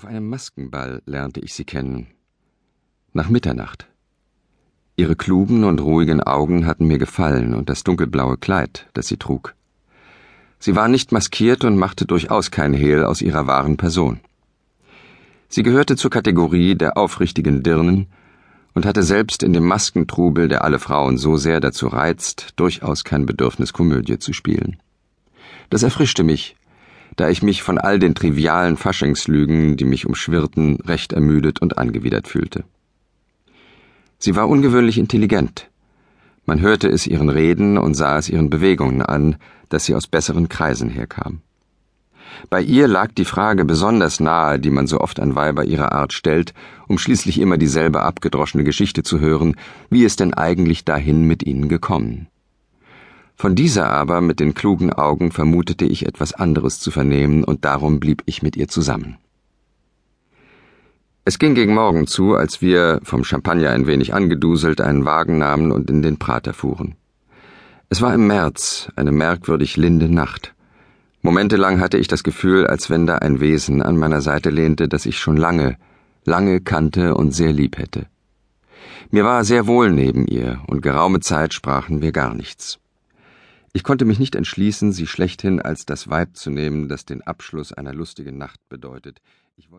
Auf einem Maskenball lernte ich sie kennen. Nach Mitternacht. Ihre klugen und ruhigen Augen hatten mir gefallen und das dunkelblaue Kleid, das sie trug. Sie war nicht maskiert und machte durchaus kein Hehl aus ihrer wahren Person. Sie gehörte zur Kategorie der aufrichtigen Dirnen und hatte selbst in dem Maskentrubel, der alle Frauen so sehr dazu reizt, durchaus kein Bedürfnis, Komödie zu spielen. Das erfrischte mich, da ich mich von all den trivialen Faschingslügen, die mich umschwirrten, recht ermüdet und angewidert fühlte. Sie war ungewöhnlich intelligent. Man hörte es ihren Reden und sah es ihren Bewegungen an, dass sie aus besseren Kreisen herkam. Bei ihr lag die Frage besonders nahe, die man so oft an Weiber ihrer Art stellt, um schließlich immer dieselbe abgedroschene Geschichte zu hören, wie es denn eigentlich dahin mit ihnen gekommen. Von dieser aber mit den klugen Augen vermutete ich etwas anderes zu vernehmen, und darum blieb ich mit ihr zusammen. Es ging gegen Morgen zu, als wir, vom Champagner ein wenig angeduselt, einen Wagen nahmen und in den Prater fuhren. Es war im März, eine merkwürdig linde Nacht. Momentelang hatte ich das Gefühl, als wenn da ein Wesen an meiner Seite lehnte, das ich schon lange, lange kannte und sehr lieb hätte. Mir war sehr wohl neben ihr, und geraume Zeit sprachen wir gar nichts. Ich konnte mich nicht entschließen, sie schlechthin als das Weib zu nehmen, das den Abschluss einer lustigen Nacht bedeutet,